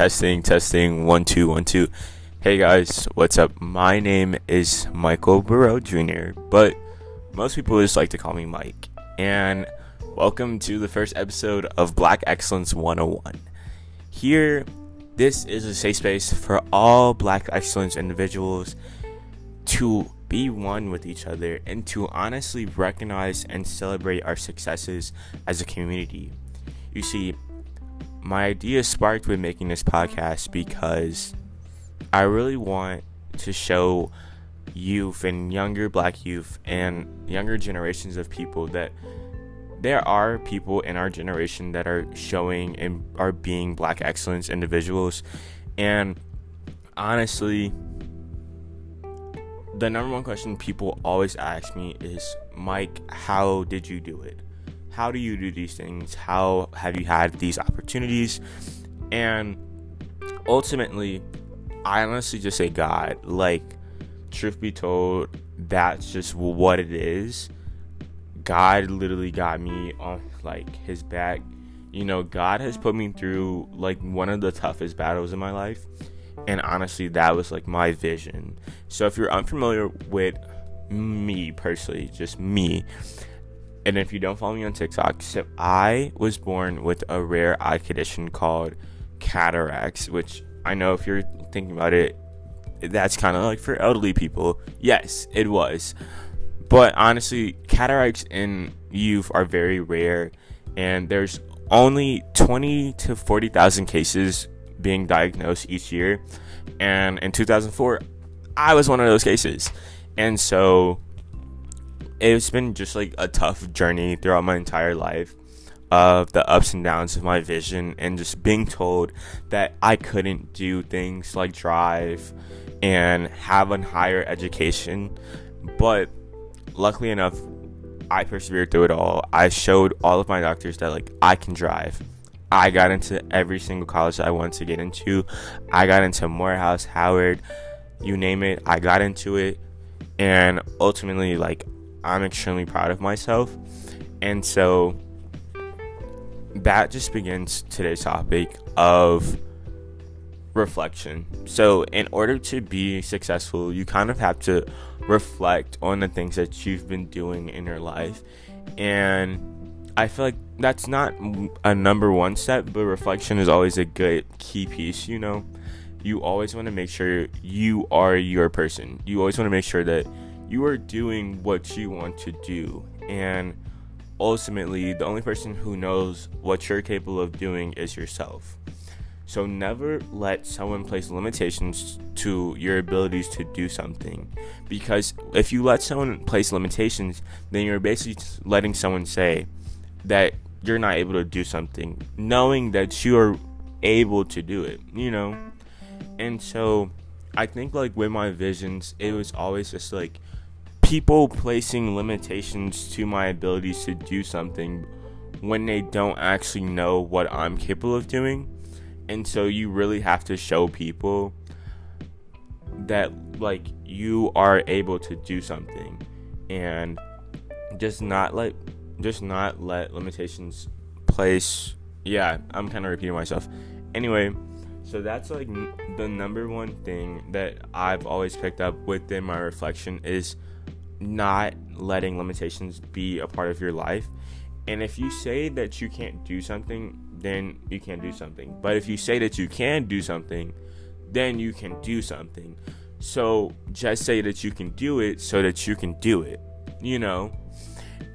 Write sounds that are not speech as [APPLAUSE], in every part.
Testing, testing, one, two, one, two. Hey guys, what's up? My name is Michael Burrell Jr., but most people just like to call me Mike. And welcome to the first episode of Black Excellence 101. Here, this is a safe space for all Black Excellence individuals to be one with each other and to honestly recognize and celebrate our successes as a community. You see, my idea sparked with making this podcast because I really want to show youth and younger black youth and younger generations of people that there are people in our generation that are showing and are being black excellence individuals. And honestly the number one question people always ask me is mike how did you do it how do you do these things? How have you had these opportunities? And ultimately, I honestly just say God. Like, truth be told, that's just what it is. God literally got me on like his back. You know, God has put me through like one of the toughest battles in my life. And honestly, that was like my vision. So if you're unfamiliar with me personally, just me, and if you don't follow me on TikTok, so I was born with a rare eye condition called cataracts, which I know if you're thinking about it, that's kind of like for elderly people. Yes, it was. But honestly, cataracts in youth are very rare, and there's only 20 to 40,000 cases being diagnosed each year. And in 2004, I was one of those cases. And so it's been just like a tough journey throughout my entire life of the ups and downs of my vision and just being told that I couldn't do things like drive and have a higher education. But luckily enough, I persevered through it all. I showed all of my doctors that like I can drive. I got into every single college I wanted to get into. I got into Morehouse, Howard, you name it. I got into it. And ultimately like I'm extremely proud of myself. And so that just begins today's topic of reflection. So, in order to be successful, you kind of have to reflect on the things that you've been doing in your life. And I feel like that's not a number one step, but reflection is always a good key piece, you know? You always want to make sure you are your person. You always want to make sure that you are doing what you want to do. And ultimately, the only person who knows what you're capable of doing is yourself. So never let someone place limitations to your abilities to do something. Because if you let someone place limitations, then you're basically letting someone say that you're not able to do something, knowing that you are able to do it, you know? And so I think like with my visions, it was always just like people placing limitations to my abilities to do something when they don't actually know what I'm capable of doing. And so you really have to show people that like you are able to do something and just not let just not let limitations place yeah, I'm kind of repeating myself. Anyway, so that's like the number one thing that I've always picked up within my reflection is not letting limitations be a part of your life. And if you say that you can't do something, then you can't do something. But if you say that you can do something, then you can do something. So just say that you can do it so that you can do it, you know?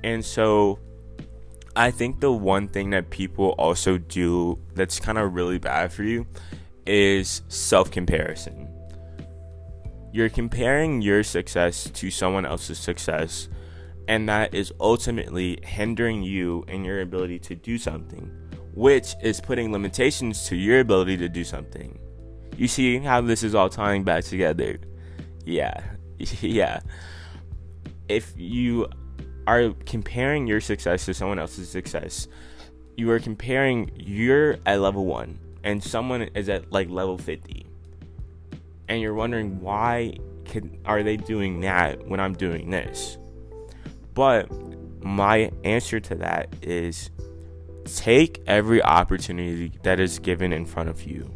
And so I think the one thing that people also do that's kind of really bad for you is self comparison you're comparing your success to someone else's success, and that is ultimately hindering you in your ability to do something, which is putting limitations to your ability to do something. You see how this is all tying back together? Yeah, [LAUGHS] yeah. If you are comparing your success to someone else's success, you are comparing you're at level one and someone is at like level 50 and you're wondering why can, are they doing that when I'm doing this? But my answer to that is take every opportunity that is given in front of you.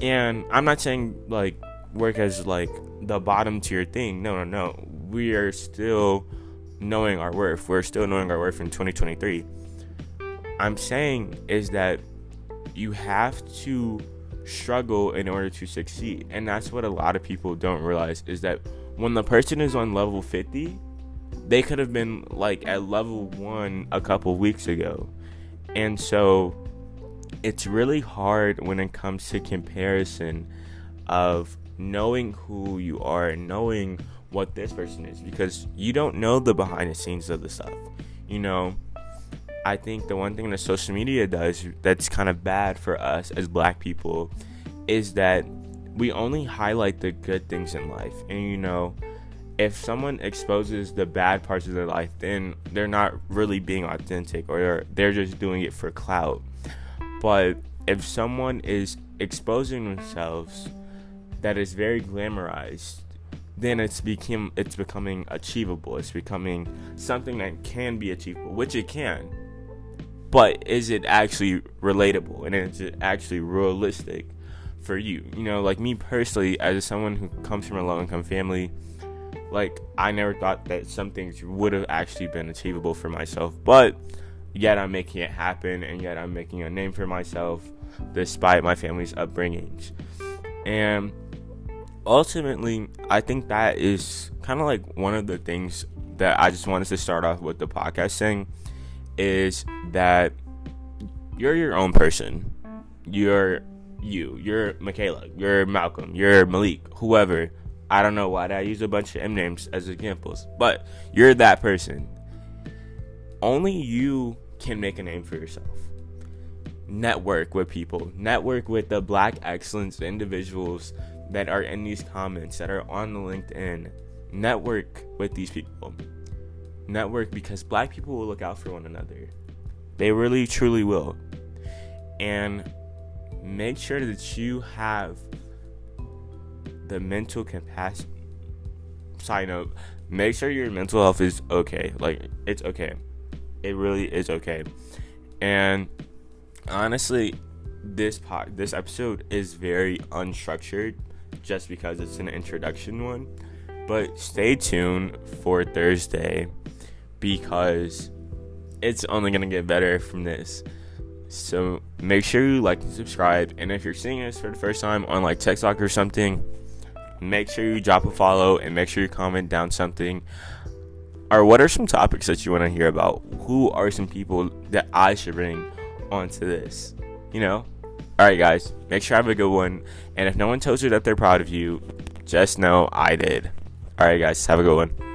And I'm not saying like work as like the bottom tier thing. No, no, no. We are still knowing our worth. We're still knowing our worth in 2023. I'm saying is that you have to struggle in order to succeed. And that's what a lot of people don't realize is that when the person is on level 50, they could have been like at level 1 a couple weeks ago. And so it's really hard when it comes to comparison of knowing who you are and knowing what this person is because you don't know the behind the scenes of the stuff. You know, I think the one thing that social media does that's kind of bad for us as black people is that we only highlight the good things in life. And you know, if someone exposes the bad parts of their life, then they're not really being authentic or they're, just doing it for clout. But if someone is exposing themselves that is very glamorized, then it's become it's becoming achievable. It's becoming something that can be achievable, which it can. But is it actually relatable and is it actually realistic for you? You know, like me personally, as someone who comes from a low income family, like I never thought that some things would have actually been achievable for myself, but yet I'm making it happen and yet I'm making a name for myself despite my family's upbringings. And ultimately, I think that is kind of like one of the things that I just wanted to start off with the podcast saying is that you're your own person. You're you. You're Michaela. You're Malcolm. You're Malik. Whoever. I don't know why I use a bunch of M names as examples, but you're that person. Only you can make a name for yourself. Network with people. Network with the black excellence individuals that are in these comments that are on the LinkedIn. Network with these people. Network because black people will look out for one another. They really truly will. And make sure that you have the mental capacity. Side note, make sure your mental health is okay. Like, it's okay. It really is okay. And honestly, this pod, this episode is very unstructured just because it's an introduction one. But stay tuned for Thursday because it's only going to get better from this. So make sure you like and subscribe. And if you're seeing us for the first time on like TikTok or something, make sure you drop a follow and make sure you comment down something. Or what are some topics that you want to hear about? Who are some people that I should bring onto this? You know? Alright, guys, make sure I have a good one. And if no one tells you that they're proud of you, just know I did. Alright, guys, have a good one.